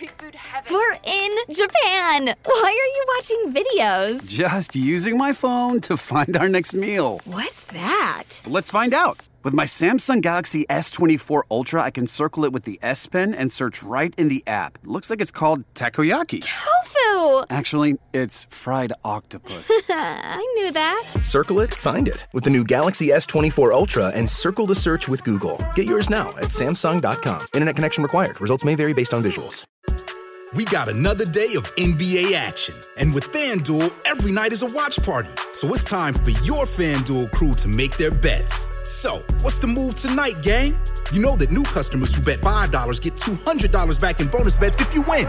street food heaven. We're in Japan. Why are you watching videos? Just using my phone to find our next meal. What's that? Let's find out. With my Samsung Galaxy S24 Ultra, I can circle it with the S Pen and search right in the app. Looks like it's called takoyaki. Tofu! Actually, it's fried octopus. I knew that. Circle it, find it with the new Galaxy S24 Ultra and circle the search with Google. Get yours now at Samsung.com. Internet connection required. Results may vary based on visuals. We got another day of NBA action. And with FanDuel, every night is a watch party. So it's time for your FanDuel crew to make their bets. So, what's the move tonight, gang? You know that new customers who bet $5 get $200 back in bonus bets if you win.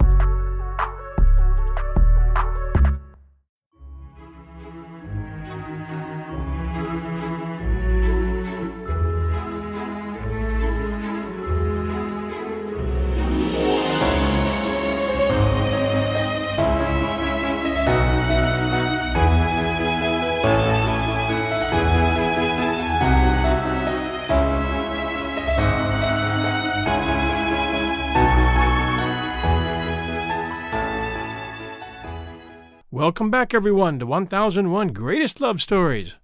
Welcome back, everyone, to 1001 Greatest Love Stories.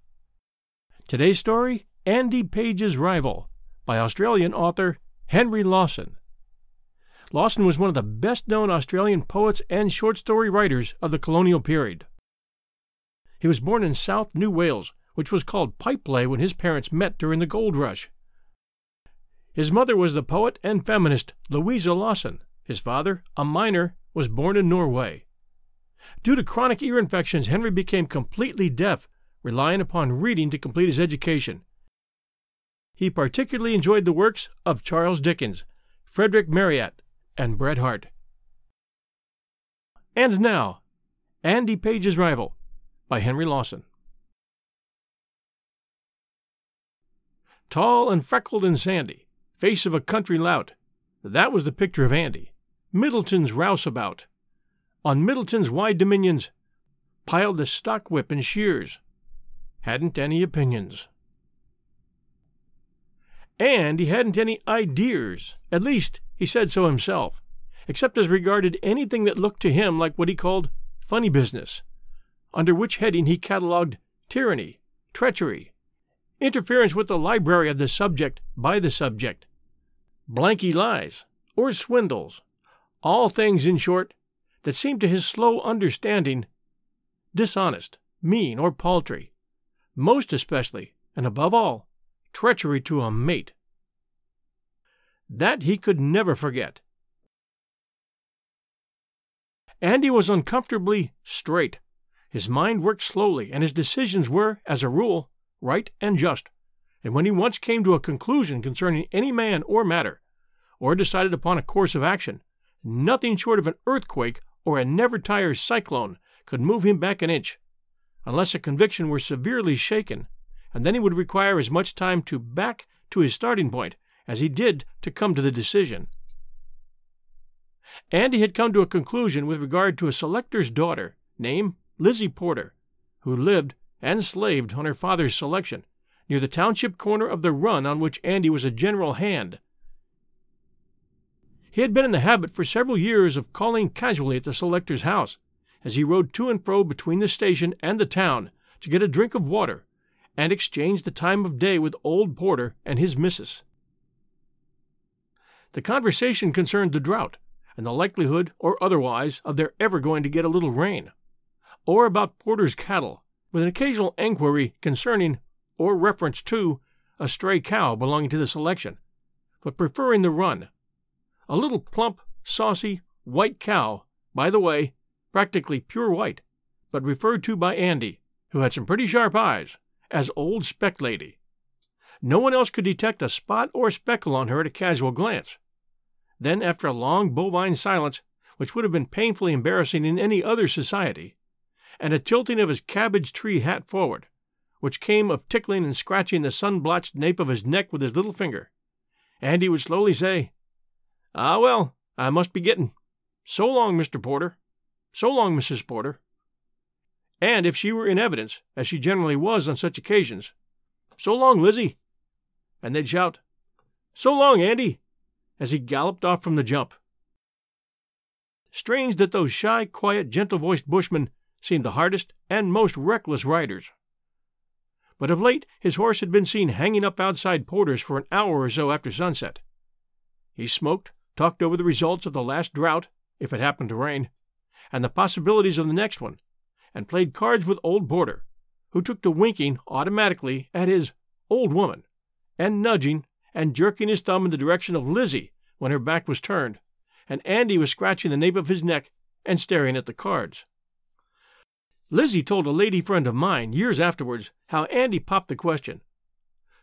Today's story Andy Page's Rival by Australian author Henry Lawson. Lawson was one of the best known Australian poets and short story writers of the colonial period. He was born in South New Wales, which was called Pipeclay when his parents met during the gold rush. His mother was the poet and feminist Louisa Lawson. His father, a miner, was born in Norway. Due to chronic ear infections, Henry became completely deaf, relying upon reading to complete his education. He particularly enjoyed the works of Charles Dickens, Frederick Marryat, and Bret Harte. And now, Andy Page's Rival by Henry Lawson. Tall and freckled and sandy, face of a country lout, that was the picture of Andy, Middleton's rouseabout on Middleton's wide dominions, piled the stock whip and shears, hadn't any opinions. And he hadn't any ideas, at least he said so himself, except as regarded anything that looked to him like what he called funny business, under which heading he catalogued tyranny, treachery, interference with the library of the subject by the subject, blanky lies, or swindles, all things, in short, that seemed to his slow understanding dishonest, mean, or paltry, most especially, and above all, treachery to a mate. That he could never forget. Andy was uncomfortably straight. His mind worked slowly, and his decisions were, as a rule, right and just. And when he once came to a conclusion concerning any man or matter, or decided upon a course of action, nothing short of an earthquake or a never tire cyclone could move him back an inch, unless a conviction were severely shaken, and then he would require as much time to back to his starting point as he did to come to the decision. And he had come to a conclusion with regard to a selector's daughter, named Lizzie Porter, who lived and slaved on her father's selection near the township corner of the run on which Andy was a general hand he had been in the habit for several years of calling casually at the selector's house, as he rode to and fro between the station and the town to get a drink of water, and exchange the time of day with old Porter and his missus. The conversation concerned the drought, and the likelihood, or otherwise, of their ever going to get a little rain, or about Porter's cattle, with an occasional enquiry concerning, or reference to, a stray cow belonging to the selection, but preferring the run, a little plump, saucy, white cow, by the way, practically pure white, but referred to by Andy, who had some pretty sharp eyes, as Old Speck Lady. No one else could detect a spot or speckle on her at a casual glance. Then, after a long bovine silence, which would have been painfully embarrassing in any other society, and a tilting of his cabbage tree hat forward, which came of tickling and scratching the sun blotched nape of his neck with his little finger, Andy would slowly say, Ah, well, I must be getting. So long, Mr. Porter. So long, Mrs. Porter. And if she were in evidence, as she generally was on such occasions, So long, Lizzie. And they'd shout, So long, Andy, as he galloped off from the jump. Strange that those shy, quiet, gentle voiced bushmen seemed the hardest and most reckless riders. But of late his horse had been seen hanging up outside Porter's for an hour or so after sunset. He smoked, talked over the results of the last drought, if it happened to rain, and the possibilities of the next one, and played cards with old Porter, who took to winking automatically at his old woman, and nudging and jerking his thumb in the direction of Lizzie when her back was turned, and Andy was scratching the nape of his neck and staring at the cards. Lizzie told a lady friend of mine years afterwards how Andy popped the question.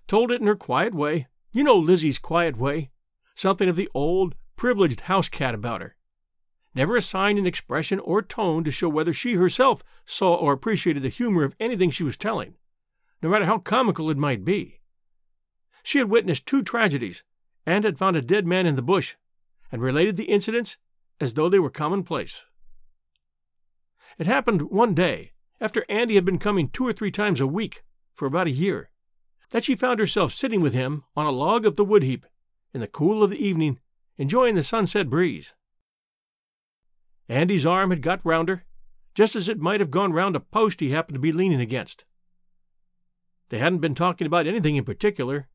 Told it in her quiet way. You know Lizzie's quiet way. Something of the old, privileged house cat about her. Never assigned an expression or tone to show whether she herself saw or appreciated the humor of anything she was telling, no matter how comical it might be. She had witnessed two tragedies and had found a dead man in the bush, and related the incidents as though they were commonplace. It happened one day, after Andy had been coming two or three times a week for about a year, that she found herself sitting with him on a log of the wood heap in the cool of the evening, enjoying the sunset breeze. Andy's arm had got round her, just as it might have gone round a post he happened to be leaning against. They hadn't been talking about anything in particular.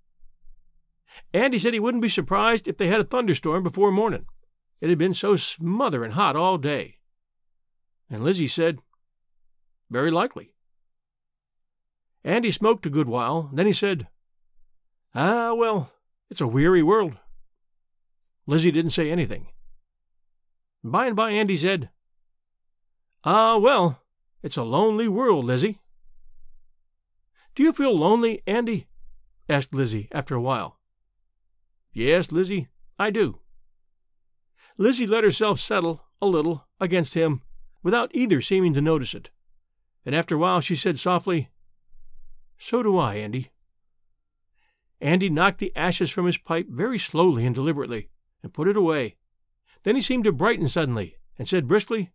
Andy said he wouldn't be surprised if they had a thunderstorm before morning. It had been so smothering hot all day. And Lizzie said, Very likely. Andy smoked a good while, then he said, Ah, well, it's a weary world. Lizzie didn't say anything. By and by Andy said, Ah, well, it's a lonely world, Lizzie. Do you feel lonely, Andy? asked Lizzie after a while. Yes, Lizzie, I do. Lizzie let herself settle a little against him without either seeming to notice it, and after a while she said softly, So do I, Andy. Andy knocked the ashes from his pipe very slowly and deliberately, and put it away. Then he seemed to brighten suddenly, and said briskly,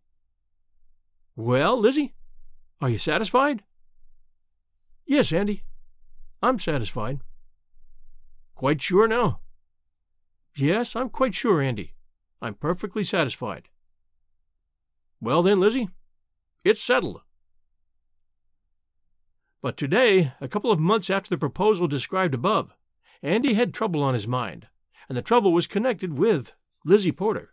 Well, Lizzie, are you satisfied? Yes, Andy, I'm satisfied. Quite sure now? Yes, I'm quite sure, Andy. I'm perfectly satisfied. Well, then, Lizzie, it's settled. But today, a couple of months after the proposal described above, Andy had trouble on his mind, and the trouble was connected with Lizzie Porter.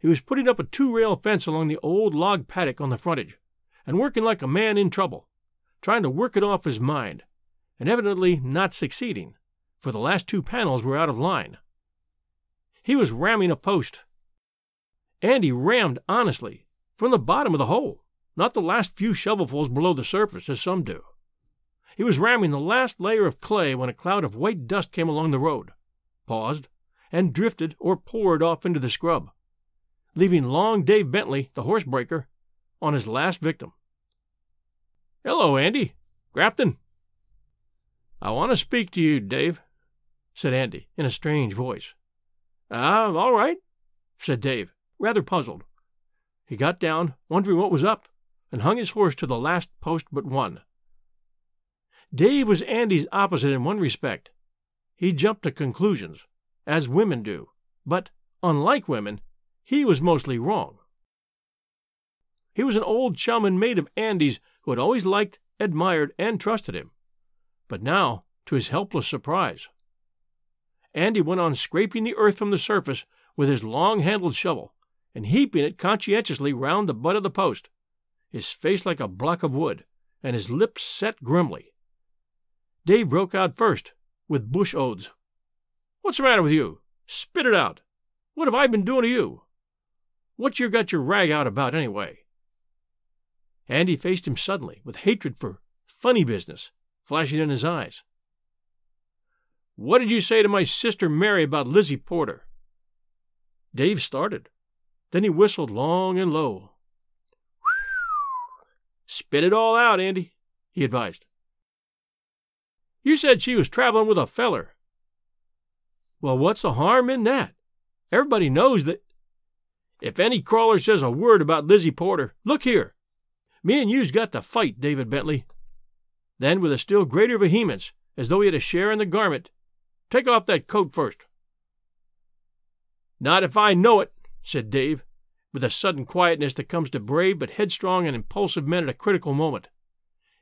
He was putting up a two rail fence along the old log paddock on the frontage, and working like a man in trouble, trying to work it off his mind, and evidently not succeeding, for the last two panels were out of line. He was ramming a post. And he rammed honestly, from the bottom of the hole, not the last few shovelfuls below the surface, as some do. He was ramming the last layer of clay when a cloud of white dust came along the road, paused, and drifted or poured off into the scrub leaving long Dave Bentley, the horse breaker, on his last victim. Hello, Andy. Grafton. I want to speak to you, Dave, said Andy in a strange voice. Ah, uh, all right, said Dave, rather puzzled. He got down, wondering what was up, and hung his horse to the last post but one. Dave was Andy's opposite in one respect. He jumped to conclusions, as women do, but, unlike women, he was mostly wrong. He was an old chum and mate of Andy's who had always liked, admired, and trusted him. But now, to his helpless surprise, Andy went on scraping the earth from the surface with his long handled shovel and heaping it conscientiously round the butt of the post, his face like a block of wood, and his lips set grimly. Dave broke out first, with bush oaths. What's the matter with you? Spit it out. What have I been doing to you? What you got your rag out about, anyway? Andy faced him suddenly, with hatred for funny business flashing in his eyes. What did you say to my sister Mary about Lizzie Porter? Dave started. Then he whistled long and low. Spit it all out, Andy, he advised. You said she was traveling with a feller. Well, what's the harm in that? Everybody knows that. If any crawler says a word about Lizzie Porter, look here. Me and you's got to fight, David Bentley. Then, with a still greater vehemence, as though he had a share in the garment, take off that coat first. Not if I know it, said Dave, with a sudden quietness that comes to brave but headstrong and impulsive men at a critical moment.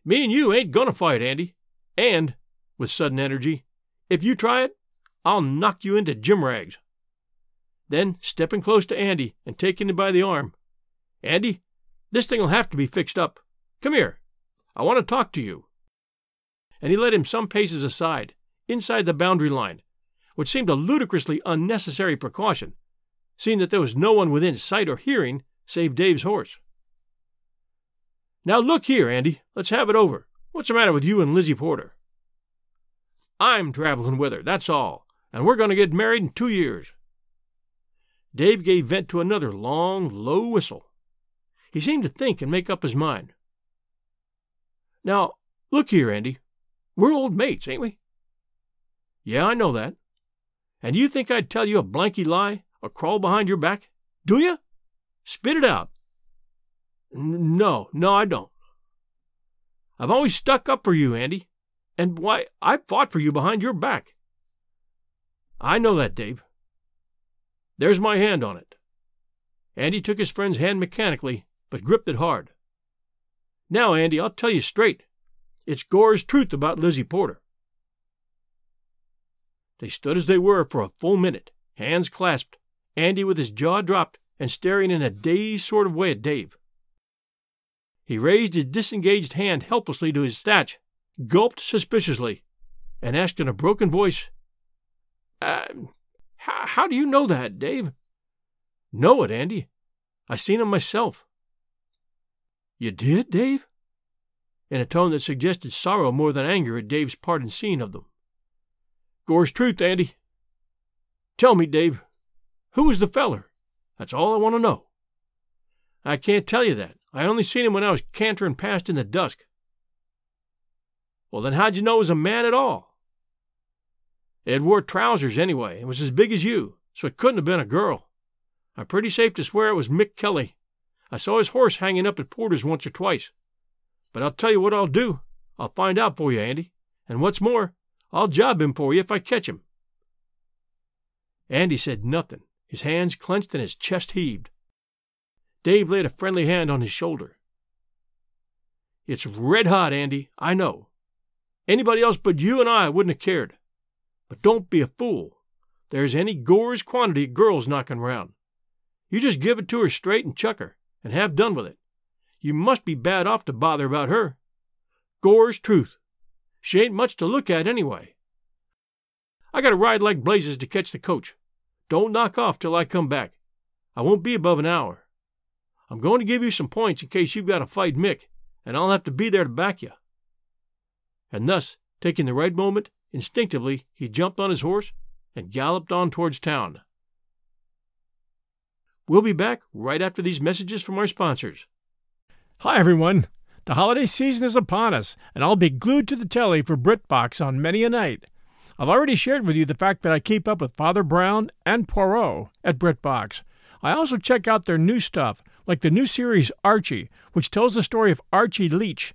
Me and you ain't gonna fight, Andy. And, with sudden energy, if you try it, I'll knock you into gym rags. Then, stepping close to Andy and taking him by the arm, Andy, this thing'll have to be fixed up. Come here. I want to talk to you. And he led him some paces aside, inside the boundary line, which seemed a ludicrously unnecessary precaution, seeing that there was no one within sight or hearing save Dave's horse. Now look here, Andy, let's have it over. What's the matter with you and Lizzie Porter? I'm traveling with her, that's all, and we're going to get married in two years. Dave gave vent to another long, low whistle. He seemed to think and make up his mind. Now, look here, Andy. We're old mates, ain't we? Yeah, I know that. And you think I'd tell you a blanky lie or crawl behind your back? Do you? Spit it out. N- no, no, I don't. I've always stuck up for you, Andy. And why, I fought for you behind your back. I know that, Dave. There's my hand on it. Andy took his friend's hand mechanically, but gripped it hard. Now, Andy, I'll tell you straight. It's Gore's truth about Lizzie Porter. They stood as they were for a full minute, hands clasped, Andy with his jaw dropped and staring in a dazed sort of way at Dave. He raised his disengaged hand helplessly to his thatch, gulped suspiciously, and asked in a broken voice, uh, how, how do you know that, Dave? Know it, Andy. I seen him myself. You did, Dave? In a tone that suggested sorrow more than anger at Dave's part in seeing of them. Gore's truth, Andy. Tell me, Dave, who was the feller? That's all I want to know. I can't tell you that. I only seen him when I was cantering past in the dusk. Well, then how'd you know it was a man at all? It wore trousers anyway, and was as big as you, so it couldn't have been a girl. I'm pretty safe to swear it was Mick Kelly. I saw his horse hanging up at Porter's once or twice. But I'll tell you what I'll do. I'll find out for you, Andy. And what's more, I'll job him for you if I catch him. Andy said nothing, his hands clenched and his chest heaved. Dave laid a friendly hand on his shoulder. It's red hot, Andy, I know. Anybody else but you and I wouldn't have cared. But don't be a fool. There's any Gore's quantity of girls knocking round. You just give it to her straight and chuck her, and have done with it. You must be bad off to bother about her. Gore's truth. She ain't much to look at anyway. I got to ride like blazes to catch the coach. Don't knock off till I come back. I won't be above an hour. I'm going to give you some points in case you've got to fight Mick, and I'll have to be there to back you. And thus, taking the right moment, instinctively he jumped on his horse and galloped on towards town. We'll be back right after these messages from our sponsors. Hi, everyone. The holiday season is upon us, and I'll be glued to the telly for BritBox on many a night. I've already shared with you the fact that I keep up with Father Brown and Poirot at BritBox. I also check out their new stuff, like the new series Archie, which tells the story of Archie Leach,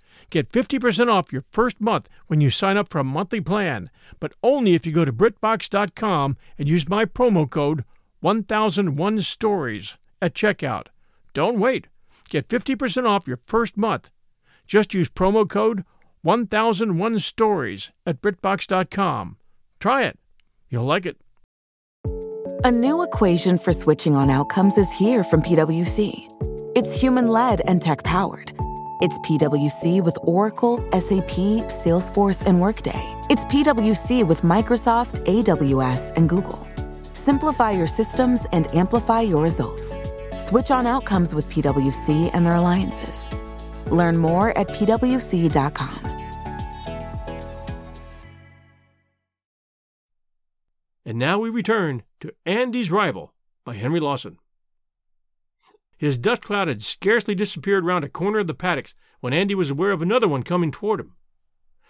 Get 50% off your first month when you sign up for a monthly plan, but only if you go to BritBox.com and use my promo code 1001 Stories at checkout. Don't wait. Get 50% off your first month. Just use promo code 1001 Stories at BritBox.com. Try it. You'll like it. A new equation for switching on outcomes is here from PwC. It's human led and tech powered. It's PwC with Oracle, SAP, Salesforce, and Workday. It's PwC with Microsoft, AWS, and Google. Simplify your systems and amplify your results. Switch on outcomes with PwC and their alliances. Learn more at pwc.com. And now we return to Andy's Rival by Henry Lawson. His dust cloud had scarcely disappeared round a corner of the paddocks when Andy was aware of another one coming toward him.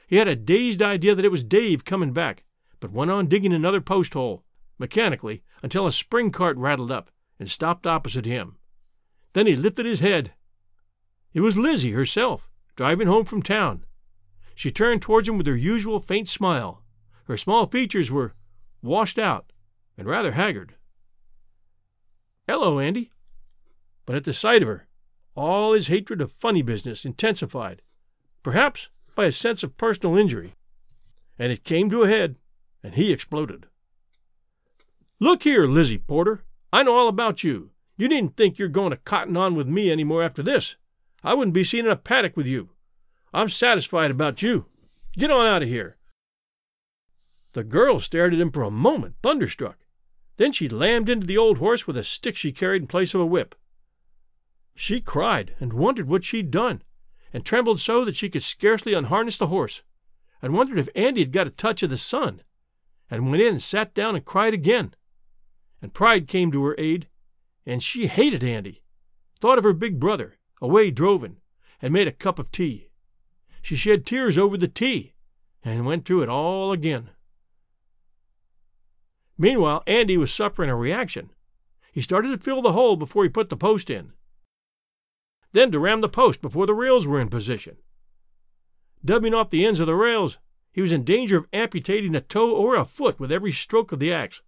He had a dazed idea that it was Dave coming back, but went on digging another post hole, mechanically, until a spring cart rattled up and stopped opposite him. Then he lifted his head. It was Lizzie herself, driving home from town. She turned towards him with her usual faint smile. Her small features were washed out and rather haggard. Hello, Andy but at the sight of her, all his hatred of funny business intensified, perhaps by a sense of personal injury, and it came to a head, and he exploded. Look here, Lizzie Porter, I know all about you. You needn't think you're going to cotton on with me any more after this. I wouldn't be seen in a paddock with you. I'm satisfied about you. Get on out of here. The girl stared at him for a moment, thunderstruck. Then she lammed into the old horse with a stick she carried in place of a whip. She cried and wondered what she'd done, and trembled so that she could scarcely unharness the horse, and wondered if Andy had got a touch of the sun, and went in and sat down and cried again. And pride came to her aid, and she hated Andy, thought of her big brother, away droving, and made a cup of tea. She shed tears over the tea, and went through it all again. Meanwhile, Andy was suffering a reaction. He started to fill the hole before he put the post in then to ram the post before the rails were in position. Dubbing off the ends of the rails, he was in danger of amputating a toe or a foot with every stroke of the axe.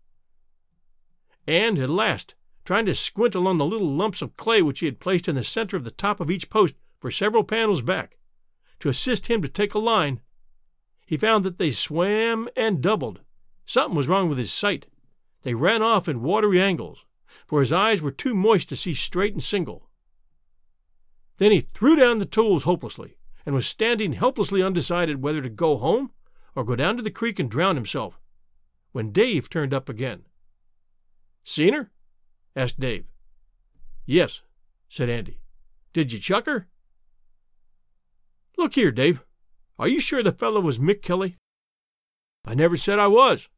And, at last, trying to squint along the little lumps of clay which he had placed in the center of the top of each post for several panels back, to assist him to take a line, he found that they swam and doubled. Something was wrong with his sight. They ran off in watery angles, for his eyes were too moist to see straight and single. Then he threw down the tools hopelessly, and was standing helplessly undecided whether to go home or go down to the creek and drown himself, when Dave turned up again. Seen her? asked Dave. Yes, said Andy. Did you chuck her? Look here, Dave. Are you sure the fellow was Mick Kelly? I never said I was.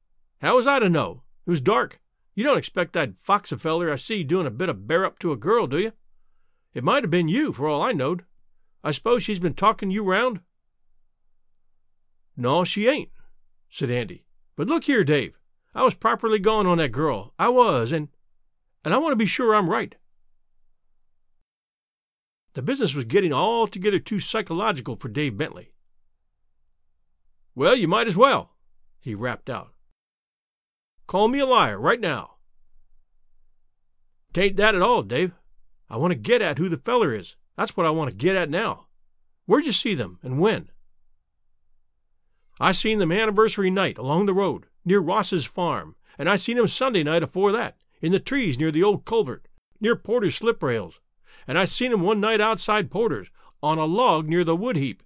How was I to know? It was dark. You don't expect fox a feller I see doing a bit of bear up to a girl, do you? It might have been you, for all I knowed. I suppose she's been talking you round? No, she ain't, said Andy. But look here, Dave. I was properly gone on that girl. I was, and and I want to be sure I'm right. The business was getting altogether too psychological for Dave Bentley. Well, you might as well, he rapped out. Call me a liar right now. Tain't that at all, Dave. I want to get at who the feller is. That's what I want to get at now. Where'd you see them, and when? I seen them anniversary night along the road, near Ross's farm, and I seen them Sunday night afore that, in the trees near the old culvert, near Porter's slip rails, and I seen 'em one night outside Porter's, on a log near the wood heap.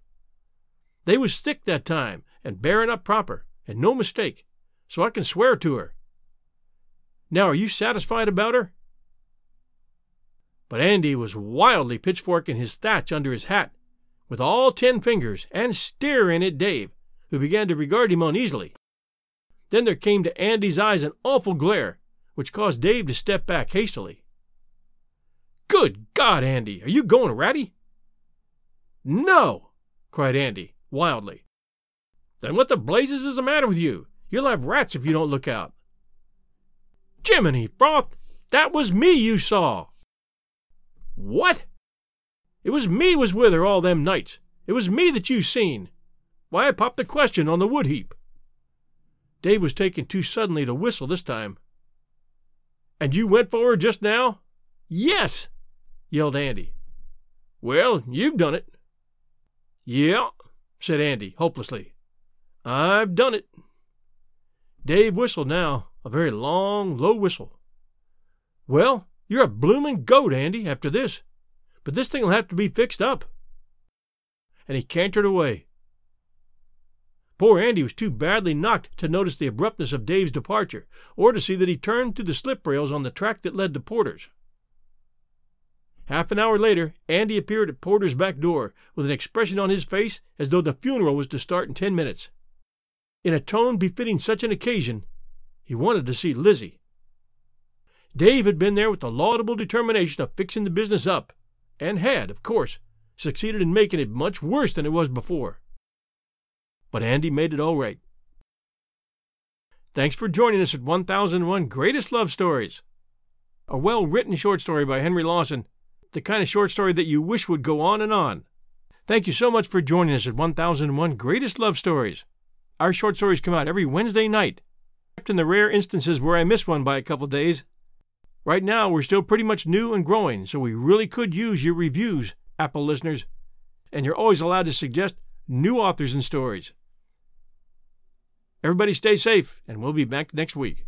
They was thick that time, and bearing up proper, and no mistake, so I can swear to her. Now, are you satisfied about her? But Andy was wildly pitchforking his thatch under his hat, with all ten fingers, and staring at Dave, who began to regard him uneasily. Then there came to Andy's eyes an awful glare, which caused Dave to step back hastily. Good God, Andy, are you going ratty? No, cried Andy, wildly. Then what the blazes is the matter with you? You'll have rats if you don't look out. Jiminy Froth, that was me you saw. What? It was me was with her all them nights. It was me that you seen. Why, I popped the question on the wood heap. Dave was taken too suddenly to whistle this time. And you went for her just now? Yes, yelled Andy. Well, you've done it. Yeah, said Andy, hopelessly. I've done it. Dave whistled now, a very long, low whistle. Well, you're a bloomin' goat, Andy, after this, but this thing'll have to be fixed up. And he cantered away. Poor Andy was too badly knocked to notice the abruptness of Dave's departure, or to see that he turned to the slip rails on the track that led to Porter's. Half an hour later, Andy appeared at Porter's back door with an expression on his face as though the funeral was to start in ten minutes. In a tone befitting such an occasion, he wanted to see Lizzie. Dave had been there with the laudable determination of fixing the business up, and had, of course, succeeded in making it much worse than it was before. But Andy made it all right. Thanks for joining us at 1001 Greatest Love Stories. A well written short story by Henry Lawson the kind of short story that you wish would go on and on. Thank you so much for joining us at 1001 Greatest Love Stories. Our short stories come out every Wednesday night, except in the rare instances where I miss one by a couple days. Right now, we're still pretty much new and growing, so we really could use your reviews, Apple listeners, and you're always allowed to suggest new authors and stories. Everybody stay safe, and we'll be back next week.